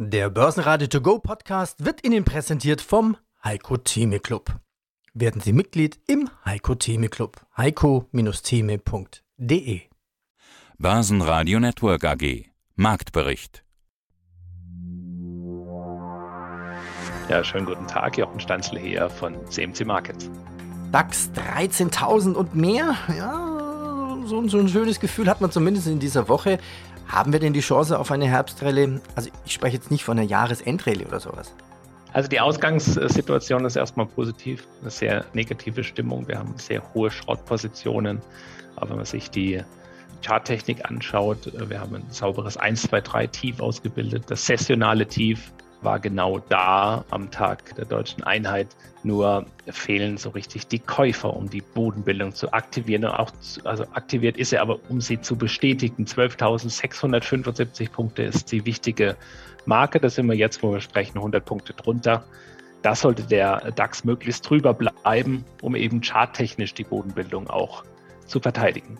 Der Börsenradio To Go Podcast wird Ihnen präsentiert vom Heiko Theme Club. Werden Sie Mitglied im Heiko Theme Club. heiko-theme.de Börsenradio Network AG Marktbericht Ja, schönen guten Tag, Jochen Stanzle hier von CMC Markets. DAX 13.000 und mehr. Ja, so, so ein schönes Gefühl hat man zumindest in dieser Woche. Haben wir denn die Chance auf eine Herbstrallye? Also ich spreche jetzt nicht von einer Jahresendrallye oder sowas. Also die Ausgangssituation ist erstmal positiv, eine sehr negative Stimmung. Wir haben sehr hohe Schrottpositionen. Aber wenn man sich die Charttechnik anschaut, wir haben ein sauberes 1, 2, 3 Tief ausgebildet. Das sessionale Tief war genau da am Tag der deutschen Einheit. Nur fehlen so richtig die Käufer, um die Bodenbildung zu aktivieren. Und auch, also aktiviert ist er aber, um sie zu bestätigen. 12.675 Punkte ist die wichtige Marke. Das sind wir jetzt, wo wir sprechen, 100 Punkte drunter. Das sollte der DAX möglichst drüber bleiben, um eben charttechnisch die Bodenbildung auch zu verteidigen.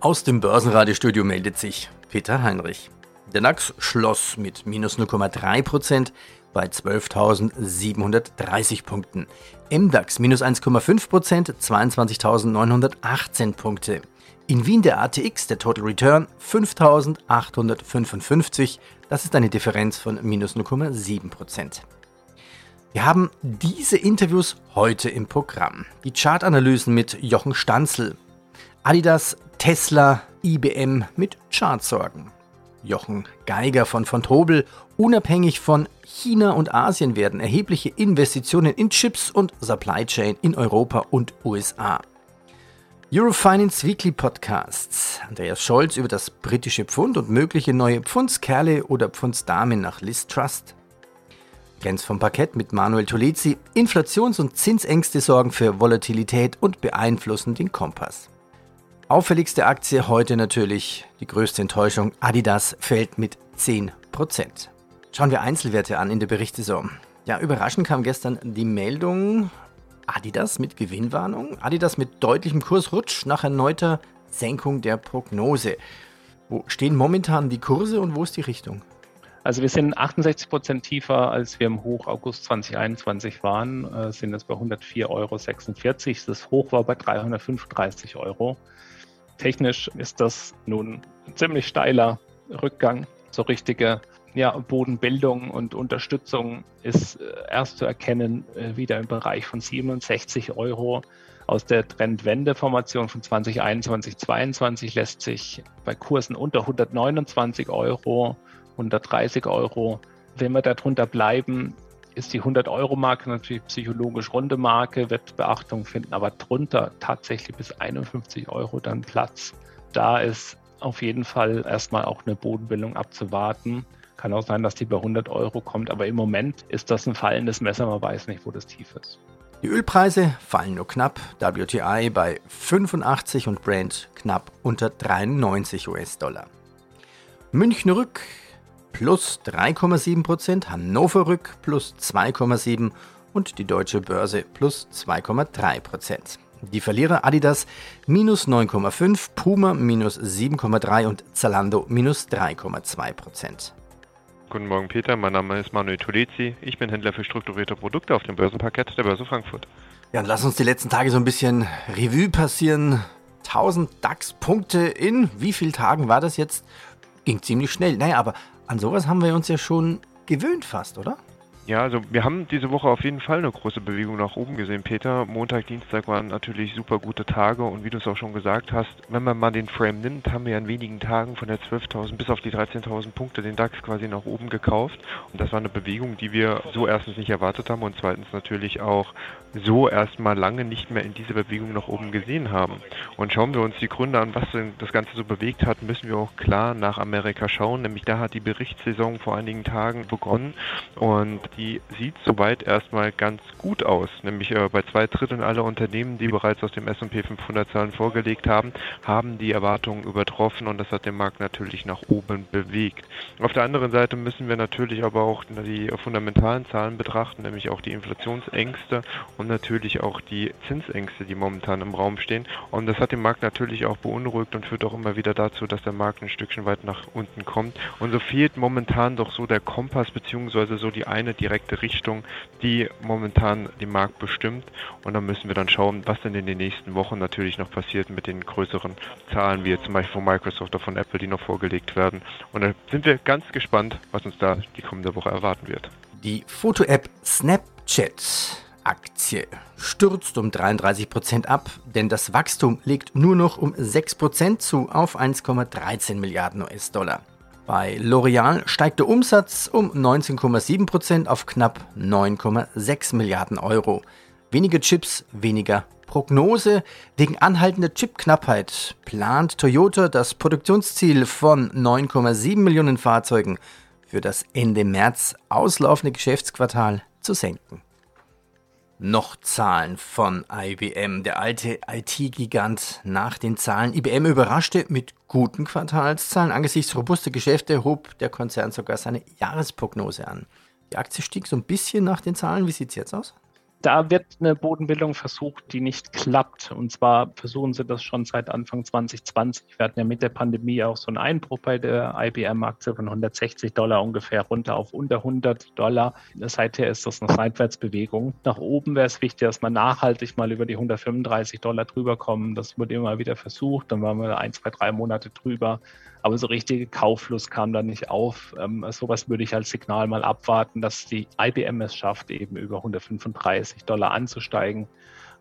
Aus dem Börsenradiostudio meldet sich Peter Heinrich. Der DAX schloss mit minus 0,3% bei 12.730 Punkten. MDAX minus 1,5%, 22.918 Punkte. In Wien der ATX, der Total Return 5.855, das ist eine Differenz von minus 0,7%. Wir haben diese Interviews heute im Programm. Die Chartanalysen mit Jochen Stanzel, Adidas, Tesla, IBM mit Chartsorgen. Jochen Geiger von von Tobel, unabhängig von China und Asien werden erhebliche Investitionen in Chips und Supply Chain in Europa und USA. Eurofinance Weekly Podcasts. Andreas Scholz über das britische Pfund und mögliche neue Pfundskerle oder Pfundsdamen nach Liz Trust. Grenz vom Parkett mit Manuel Tolezi. Inflations- und Zinsängste sorgen für Volatilität und beeinflussen den Kompass. Auffälligste Aktie heute natürlich die größte Enttäuschung. Adidas fällt mit 10%. Schauen wir Einzelwerte an in der Berichtssaison. Ja, überraschend kam gestern die Meldung Adidas mit Gewinnwarnung. Adidas mit deutlichem Kursrutsch nach erneuter Senkung der Prognose. Wo stehen momentan die Kurse und wo ist die Richtung? Also wir sind 68 Prozent tiefer, als wir im Hoch August 2021 waren, äh, sind jetzt bei 104,46 Euro. Das Hoch war bei 335 Euro. Technisch ist das nun ein ziemlich steiler Rückgang. So richtige ja, Bodenbildung und Unterstützung ist äh, erst zu erkennen äh, wieder im Bereich von 67 Euro. Aus der Trendwende-Formation von 2021, 2022 lässt sich bei Kursen unter 129 Euro, 130 Euro, wenn wir darunter bleiben, ist die 100-Euro-Marke natürlich psychologisch runde Marke, wird Beachtung finden, aber drunter tatsächlich bis 51 Euro dann Platz. Da ist auf jeden Fall erstmal auch eine Bodenbildung abzuwarten. Kann auch sein, dass die bei 100 Euro kommt, aber im Moment ist das ein fallendes Messer, man weiß nicht, wo das tief ist. Die Ölpreise fallen nur knapp, WTI bei 85 und Brent knapp unter 93 US-Dollar. München Rück plus 3,7%, Hannover Rück plus 2,7% und die Deutsche Börse plus 2,3%. Die Verlierer Adidas minus 9,5, Puma minus 7,3 und Zalando minus 3,2%. Guten Morgen Peter, mein Name ist Manuel Tulezi. Ich bin Händler für strukturierte Produkte auf dem Börsenparkett der Börse Frankfurt. Ja, und lass uns die letzten Tage so ein bisschen Revue passieren. 1000 DAX-Punkte in wie vielen Tagen war das jetzt? Ging ziemlich schnell. Naja, aber an sowas haben wir uns ja schon gewöhnt fast, oder? Ja, also wir haben diese Woche auf jeden Fall eine große Bewegung nach oben gesehen, Peter. Montag, Dienstag waren natürlich super gute Tage und wie du es auch schon gesagt hast, wenn man mal den Frame nimmt, haben wir in wenigen Tagen von der 12.000 bis auf die 13.000 Punkte den DAX quasi nach oben gekauft und das war eine Bewegung, die wir so erstens nicht erwartet haben und zweitens natürlich auch so erstmal lange nicht mehr in dieser Bewegung nach oben gesehen haben. Und schauen wir uns die Gründe an, was das Ganze so bewegt hat, müssen wir auch klar nach Amerika schauen, nämlich da hat die Berichtssaison vor einigen Tagen begonnen und die sieht soweit erstmal ganz gut aus. Nämlich äh, bei zwei Dritteln aller Unternehmen, die bereits aus dem S&P 500 Zahlen vorgelegt haben, haben die Erwartungen übertroffen und das hat den Markt natürlich nach oben bewegt. Auf der anderen Seite müssen wir natürlich aber auch die fundamentalen Zahlen betrachten, nämlich auch die Inflationsängste und natürlich auch die Zinsängste, die momentan im Raum stehen. Und das hat den Markt natürlich auch beunruhigt und führt auch immer wieder dazu, dass der Markt ein Stückchen weit nach unten kommt. Und so fehlt momentan doch so der Kompass beziehungsweise so die eine direkte Richtung, die momentan den Markt bestimmt. Und dann müssen wir dann schauen, was denn in den nächsten Wochen natürlich noch passiert mit den größeren Zahlen, wie jetzt zum Beispiel von Microsoft oder von Apple, die noch vorgelegt werden. Und da sind wir ganz gespannt, was uns da die kommende Woche erwarten wird. Die Foto-App Snapchat Aktie stürzt um 33% ab, denn das Wachstum liegt nur noch um 6% zu auf 1,13 Milliarden US-Dollar. Bei L'Oreal steigt der Umsatz um 19,7% auf knapp 9,6 Milliarden Euro. Weniger Chips, weniger Prognose. Wegen anhaltender Chipknappheit plant Toyota das Produktionsziel von 9,7 Millionen Fahrzeugen für das Ende März auslaufende Geschäftsquartal zu senken noch Zahlen von IBM. Der alte IT-Gigant nach den Zahlen. IBM überraschte mit guten Quartalszahlen. Angesichts robuster Geschäfte hob der Konzern sogar seine Jahresprognose an. Die Aktie stieg so ein bisschen nach den Zahlen. Wie sieht es jetzt aus? Da wird eine Bodenbildung versucht, die nicht klappt. Und zwar versuchen sie das schon seit Anfang 2020. Wir hatten ja mit der Pandemie auch so einen Einbruch bei der IBM-Aktie von 160 Dollar ungefähr runter auf unter 100 Dollar. Seither ist das eine Seitwärtsbewegung. Nach oben wäre es wichtig, dass man nachhaltig mal über die 135 Dollar drüber kommen. Das wurde immer wieder versucht. Dann waren wir ein, zwei, drei Monate drüber. Aber so richtige Kauflust kam da nicht auf. Ähm, sowas würde ich als Signal mal abwarten, dass die IBM es schafft, eben über 135 Dollar anzusteigen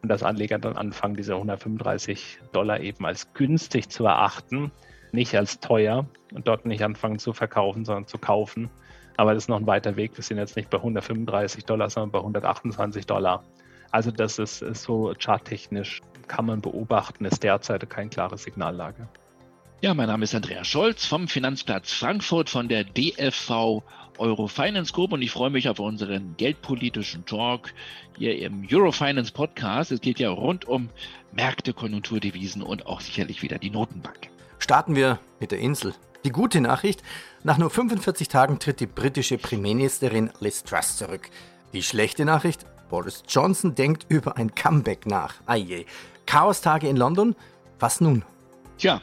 und dass Anleger dann anfangen, diese 135 Dollar eben als günstig zu erachten, nicht als teuer und dort nicht anfangen zu verkaufen, sondern zu kaufen. Aber das ist noch ein weiter Weg. Wir sind jetzt nicht bei 135 Dollar, sondern bei 128 Dollar. Also das ist, ist so charttechnisch, kann man beobachten, ist derzeit keine klare Signallage. Ja, mein Name ist Andreas Scholz vom Finanzplatz Frankfurt von der DFV Eurofinance Group und ich freue mich auf unseren geldpolitischen Talk hier im Eurofinance Podcast. Es geht ja rund um Märkte, Konjunkturdevisen und auch sicherlich wieder die Notenbank. Starten wir mit der Insel. Die gute Nachricht, nach nur 45 Tagen tritt die britische Premierministerin Liz Truss zurück. Die schlechte Nachricht, Boris Johnson denkt über ein Comeback nach. Aje. Chaostage in London? Was nun? Tja,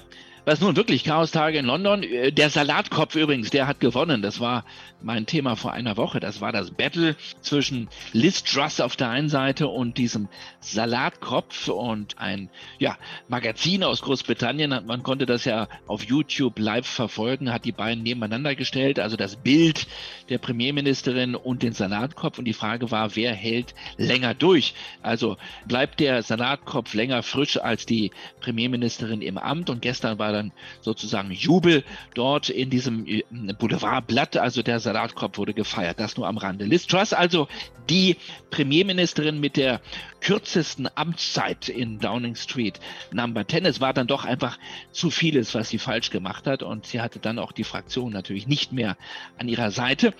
was nun wirklich Chaos-Tage in London. Äh, der Salatkopf übrigens, der hat gewonnen. Das war mein Thema vor einer Woche. Das war das Battle zwischen Liz Truss auf der einen Seite und diesem Salatkopf und ein ja, Magazin aus Großbritannien. Man konnte das ja auf YouTube live verfolgen, hat die beiden nebeneinander gestellt. Also das Bild der Premierministerin und den Salatkopf. Und die Frage war, wer hält länger durch? Also bleibt der Salatkopf länger frisch als die Premierministerin im Amt? Und gestern war dann sozusagen Jubel dort in diesem äh, Boulevardblatt. Also der Salatkopf wurde gefeiert. Das nur am Rande. Liz Truss, also die Premierministerin mit der kürzesten Amtszeit in Downing Street, Number 10. Es war dann doch einfach zu vieles, was sie falsch gemacht hat. Und sie hatte dann auch die Fraktion natürlich nicht mehr an ihrer Seite.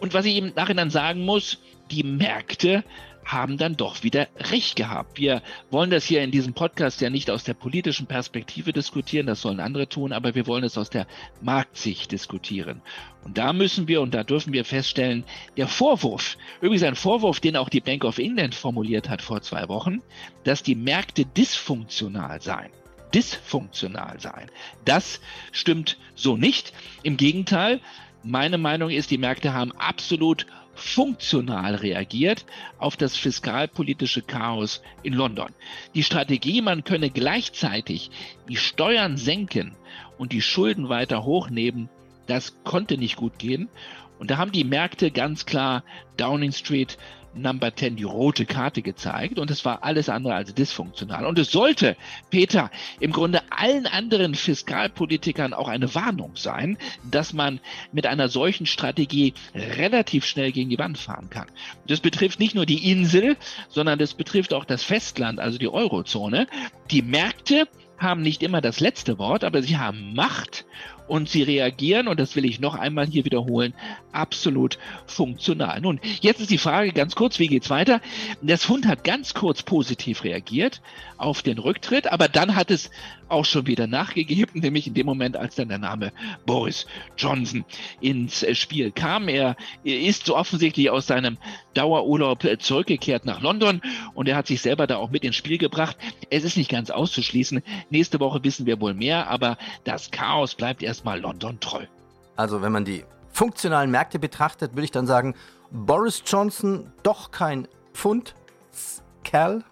Und was ich im Nachhinein sagen muss, die Märkte haben dann doch wieder recht gehabt. Wir wollen das hier in diesem Podcast ja nicht aus der politischen Perspektive diskutieren, das sollen andere tun, aber wir wollen es aus der Marktsicht diskutieren. Und da müssen wir und da dürfen wir feststellen, der Vorwurf, übrigens ein Vorwurf, den auch die Bank of England formuliert hat vor zwei Wochen, dass die Märkte dysfunktional seien dysfunktional sein. Das stimmt so nicht. Im Gegenteil, meine Meinung ist, die Märkte haben absolut funktional reagiert auf das fiskalpolitische Chaos in London. Die Strategie, man könne gleichzeitig die Steuern senken und die Schulden weiter hochnehmen, das konnte nicht gut gehen. Und da haben die Märkte ganz klar Downing Street Number 10 die rote Karte gezeigt und es war alles andere als dysfunktional. Und es sollte, Peter, im Grunde allen anderen Fiskalpolitikern auch eine Warnung sein, dass man mit einer solchen Strategie relativ schnell gegen die Wand fahren kann. Das betrifft nicht nur die Insel, sondern das betrifft auch das Festland, also die Eurozone. Die Märkte haben nicht immer das letzte Wort, aber sie haben Macht und sie reagieren, und das will ich noch einmal hier wiederholen, absolut funktional. Nun, jetzt ist die Frage ganz kurz, wie geht's weiter? Das Fund hat ganz kurz positiv reagiert auf den Rücktritt, aber dann hat es auch schon wieder nachgegeben, nämlich in dem Moment, als dann der Name Boris Johnson ins Spiel kam. Er ist so offensichtlich aus seinem Dauerurlaub zurückgekehrt nach London und er hat sich selber da auch mit ins Spiel gebracht. Es ist nicht ganz auszuschließen. Nächste Woche wissen wir wohl mehr, aber das Chaos bleibt erstmal London treu. Also, wenn man die funktionalen Märkte betrachtet, würde ich dann sagen, Boris Johnson doch kein Pfund-Kerl?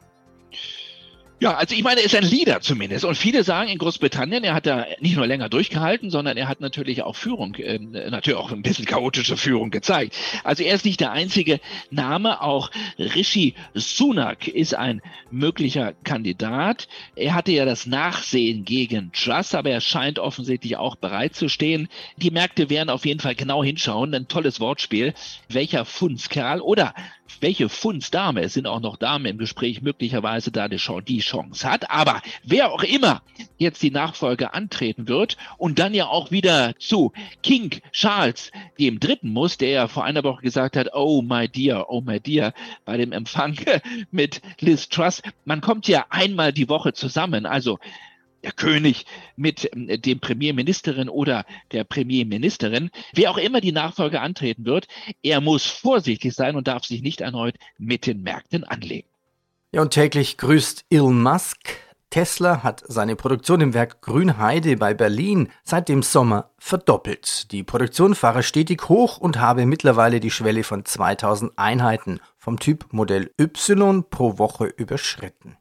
Ja, also ich meine, er ist ein Leader zumindest. Und viele sagen in Großbritannien, er hat da nicht nur länger durchgehalten, sondern er hat natürlich auch Führung, äh, natürlich auch ein bisschen chaotische Führung gezeigt. Also er ist nicht der einzige Name. Auch Rishi Sunak ist ein möglicher Kandidat. Er hatte ja das Nachsehen gegen Truss, aber er scheint offensichtlich auch bereit zu stehen. Die Märkte werden auf jeden Fall genau hinschauen. Ein tolles Wortspiel. Welcher Fundskerl oder welche Fundsdame, es sind auch noch Damen im Gespräch, möglicherweise da die Chance hat. Aber wer auch immer jetzt die Nachfolge antreten wird und dann ja auch wieder zu King Charles, dem Dritten muss, der ja vor einer Woche gesagt hat, oh my dear, oh my dear, bei dem Empfang mit Liz Truss, man kommt ja einmal die Woche zusammen. Also der König mit ähm, dem Premierministerin oder der Premierministerin, wer auch immer die Nachfolge antreten wird, er muss vorsichtig sein und darf sich nicht erneut mit den Märkten anlegen. Ja, und täglich grüßt Elon Musk. Tesla hat seine Produktion im Werk Grünheide bei Berlin seit dem Sommer verdoppelt. Die Produktion fahre stetig hoch und habe mittlerweile die Schwelle von 2000 Einheiten vom Typ Modell Y pro Woche überschritten.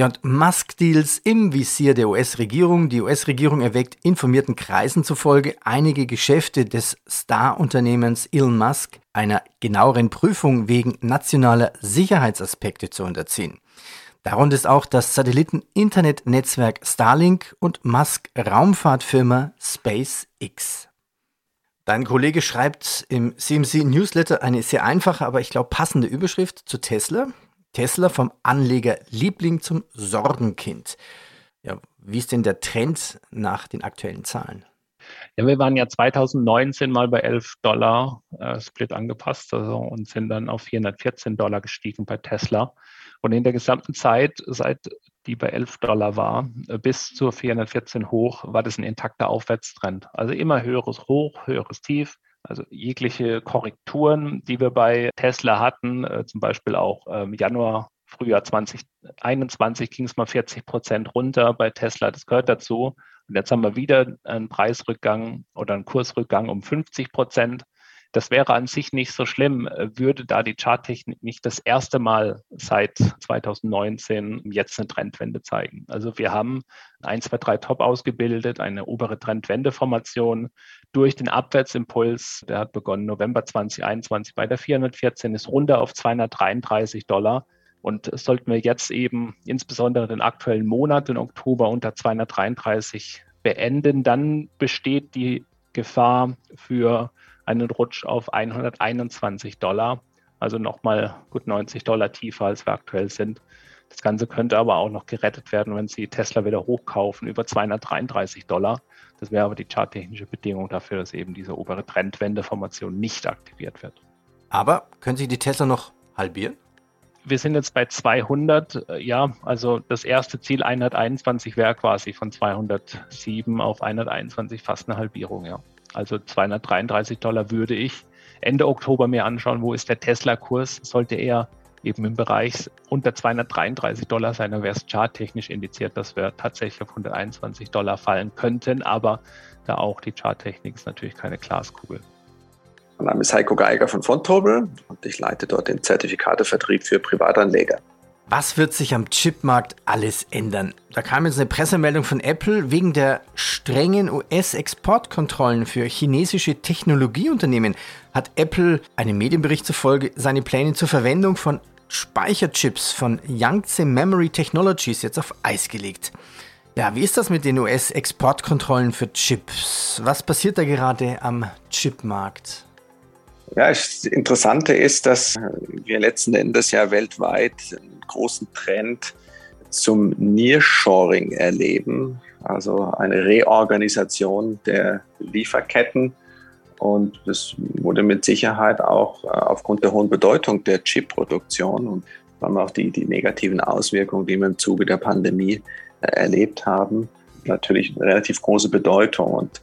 Ja, und Musk-Deals im Visier der US-Regierung. Die US-Regierung erwägt informierten Kreisen zufolge, einige Geschäfte des Star-Unternehmens Elon Musk einer genaueren Prüfung wegen nationaler Sicherheitsaspekte zu unterziehen. Darunter ist auch das Satelliten-Internet-Netzwerk Starlink und Musk-Raumfahrtfirma SpaceX. Dein Kollege schreibt im CMC Newsletter eine sehr einfache, aber ich glaube passende Überschrift zu Tesla. Tesla vom Anlegerliebling zum Sorgenkind. Ja, wie ist denn der Trend nach den aktuellen Zahlen? Ja, wir waren ja 2019 mal bei 11 Dollar äh, Split angepasst also, und sind dann auf 414 Dollar gestiegen bei Tesla. Und in der gesamten Zeit, seit die bei 11 Dollar war, äh, bis zur 414 hoch, war das ein intakter Aufwärtstrend. Also immer höheres Hoch, höheres Tief. Also jegliche Korrekturen, die wir bei Tesla hatten, äh, zum Beispiel auch ähm, Januar, Frühjahr 2021 ging es mal 40 Prozent runter bei Tesla, das gehört dazu. Und jetzt haben wir wieder einen Preisrückgang oder einen Kursrückgang um 50 Prozent. Das wäre an sich nicht so schlimm, äh, würde da die Charttechnik nicht das erste Mal seit 2019 jetzt eine Trendwende zeigen. Also wir haben 1, 2, 3 Top ausgebildet, eine obere Trendwendeformation durch den Abwärtsimpuls. Der hat begonnen November 2021 bei der 414, ist runter auf 233 Dollar. Und sollten wir jetzt eben insbesondere den aktuellen Monat, den Oktober unter 233 beenden, dann besteht die Gefahr für einen Rutsch auf 121 Dollar, also nochmal gut 90 Dollar tiefer, als wir aktuell sind. Das Ganze könnte aber auch noch gerettet werden, wenn Sie Tesla wieder hochkaufen über 233 Dollar. Das wäre aber die charttechnische Bedingung dafür, dass eben diese obere Trendwendeformation nicht aktiviert wird. Aber können Sie die Tesla noch halbieren? Wir sind jetzt bei 200, äh, ja, also das erste Ziel 121 wäre quasi von 207 auf 121 fast eine Halbierung, ja. Also 233 Dollar würde ich Ende Oktober mir anschauen, wo ist der Tesla-Kurs, sollte er eben im Bereich unter 233 Dollar sein, dann wäre es charttechnisch indiziert, dass wir tatsächlich auf 121 Dollar fallen könnten, aber da auch die Charttechnik ist natürlich keine Glaskugel. Mein Name ist Heiko Geiger von Fontobel und ich leite dort den Zertifikatevertrieb für Privatanleger. Was wird sich am Chipmarkt alles ändern? Da kam jetzt eine Pressemeldung von Apple wegen der strengen US-Exportkontrollen für chinesische Technologieunternehmen hat Apple einem Medienbericht zufolge seine Pläne zur Verwendung von Speicherchips von Yangtze Memory Technologies jetzt auf Eis gelegt. Ja, wie ist das mit den US-Exportkontrollen für Chips? Was passiert da gerade am Chipmarkt? Ja, das Interessante ist, dass wir letzten Endes ja weltweit einen großen Trend zum Nearshoring erleben, also eine Reorganisation der Lieferketten. Und das wurde mit Sicherheit auch äh, aufgrund der hohen Bedeutung der Chip-Produktion und vor allem auch die, die negativen Auswirkungen, die wir im Zuge der Pandemie äh, erlebt haben, natürlich eine relativ große Bedeutung. Und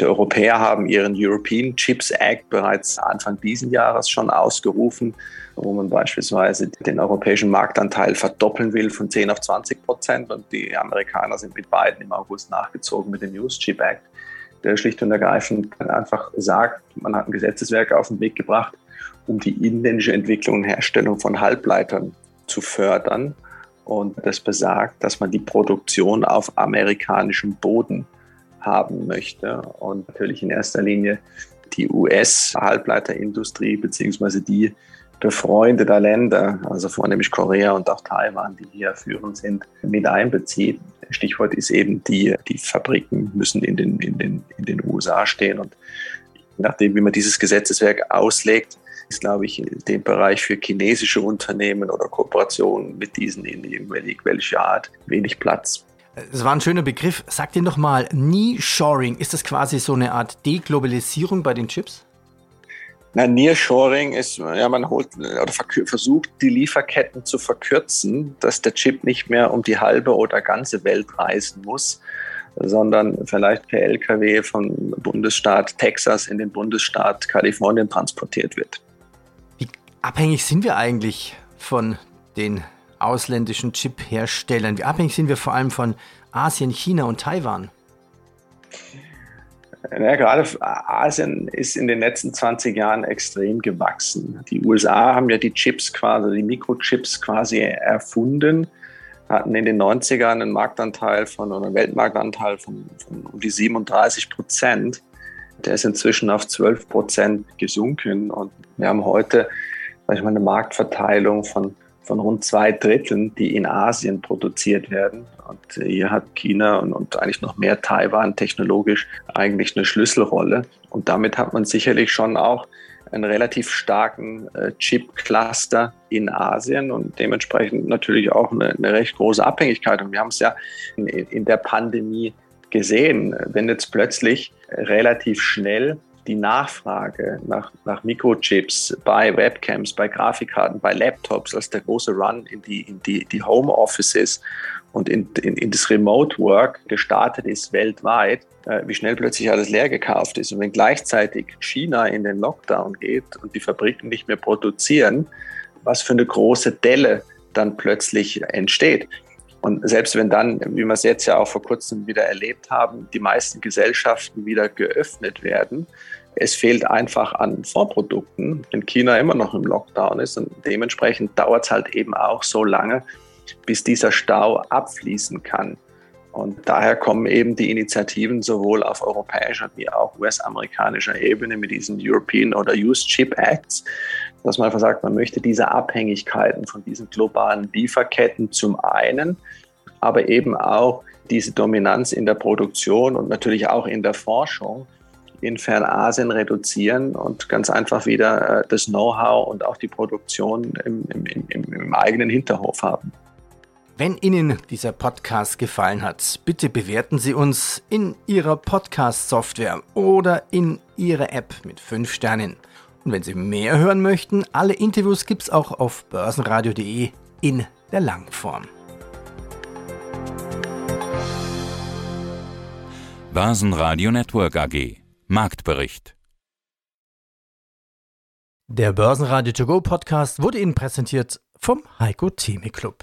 die Europäer haben ihren European Chips Act bereits Anfang dieses Jahres schon ausgerufen, wo man beispielsweise den europäischen Marktanteil verdoppeln will von 10 auf 20 Prozent. Und die Amerikaner sind mit beiden im August nachgezogen mit dem News Chip Act, der schlicht und ergreifend einfach sagt, man hat ein Gesetzeswerk auf den Weg gebracht, um die inländische Entwicklung und Herstellung von Halbleitern zu fördern. Und das besagt, dass man die Produktion auf amerikanischem Boden haben möchte und natürlich in erster Linie die US-Halbleiterindustrie beziehungsweise die befreundeter Länder, also vornehmlich Korea und auch Taiwan, die hier führend sind, mit einbezieht. Stichwort ist eben, die, die Fabriken müssen in den, in, den, in den USA stehen und nachdem, wie man dieses Gesetzeswerk auslegt, ist, glaube ich, in dem Bereich für chinesische Unternehmen oder Kooperationen mit diesen in irgendwelcher Art wenig Platz. Es war ein schöner Begriff. Sag dir noch mal, Nearshoring, ist das quasi so eine Art Deglobalisierung bei den Chips? Na, Nearshoring ist, ja, man holt oder versucht, die Lieferketten zu verkürzen, dass der Chip nicht mehr um die halbe oder ganze Welt reisen muss, sondern vielleicht per LKW vom Bundesstaat Texas in den Bundesstaat Kalifornien transportiert wird abhängig sind wir eigentlich von den ausländischen Chip-Herstellern? Wie abhängig sind wir vor allem von Asien, China und Taiwan? Ja, gerade Asien ist in den letzten 20 Jahren extrem gewachsen. Die USA haben ja die Chips quasi, die Mikrochips quasi erfunden, hatten in den 90ern einen Marktanteil von, oder einen Weltmarktanteil von, von um die 37 Prozent. Der ist inzwischen auf 12 Prozent gesunken und wir haben heute sag ich mal, eine Marktverteilung von, von rund zwei Dritteln, die in Asien produziert werden. Und hier hat China und, und eigentlich noch mehr Taiwan technologisch eigentlich eine Schlüsselrolle. Und damit hat man sicherlich schon auch einen relativ starken äh, Chip-Cluster in Asien und dementsprechend natürlich auch eine, eine recht große Abhängigkeit. Und wir haben es ja in, in der Pandemie gesehen, wenn jetzt plötzlich relativ schnell die Nachfrage nach, nach Mikrochips bei Webcams, bei Grafikkarten, bei Laptops, als der große Run in die, in die, die Home Offices und in, in, in das Remote Work gestartet ist weltweit, äh, wie schnell plötzlich alles leer gekauft ist. Und wenn gleichzeitig China in den Lockdown geht und die Fabriken nicht mehr produzieren, was für eine große Delle dann plötzlich entsteht. Und selbst wenn dann, wie wir es jetzt ja auch vor kurzem wieder erlebt haben, die meisten Gesellschaften wieder geöffnet werden, es fehlt einfach an Vorprodukten, wenn China immer noch im Lockdown ist. Und dementsprechend dauert es halt eben auch so lange, bis dieser Stau abfließen kann. Und daher kommen eben die Initiativen sowohl auf europäischer wie auch US-amerikanischer Ebene mit diesen European oder Use Chip Acts, dass man einfach sagt, man möchte diese Abhängigkeiten von diesen globalen Lieferketten zum einen, aber eben auch diese Dominanz in der Produktion und natürlich auch in der Forschung in Fernasien reduzieren und ganz einfach wieder äh, das Know-how und auch die Produktion im, im, im, im eigenen Hinterhof haben. Wenn Ihnen dieser Podcast gefallen hat, bitte bewerten Sie uns in Ihrer Podcast-Software oder in Ihrer App mit 5 Sternen. Und wenn Sie mehr hören möchten, alle Interviews gibt es auch auf börsenradio.de in der Langform. Börsenradio Network AG Marktbericht. Der Börsenradio To Go Podcast wurde Ihnen präsentiert vom Heiko Theme Club.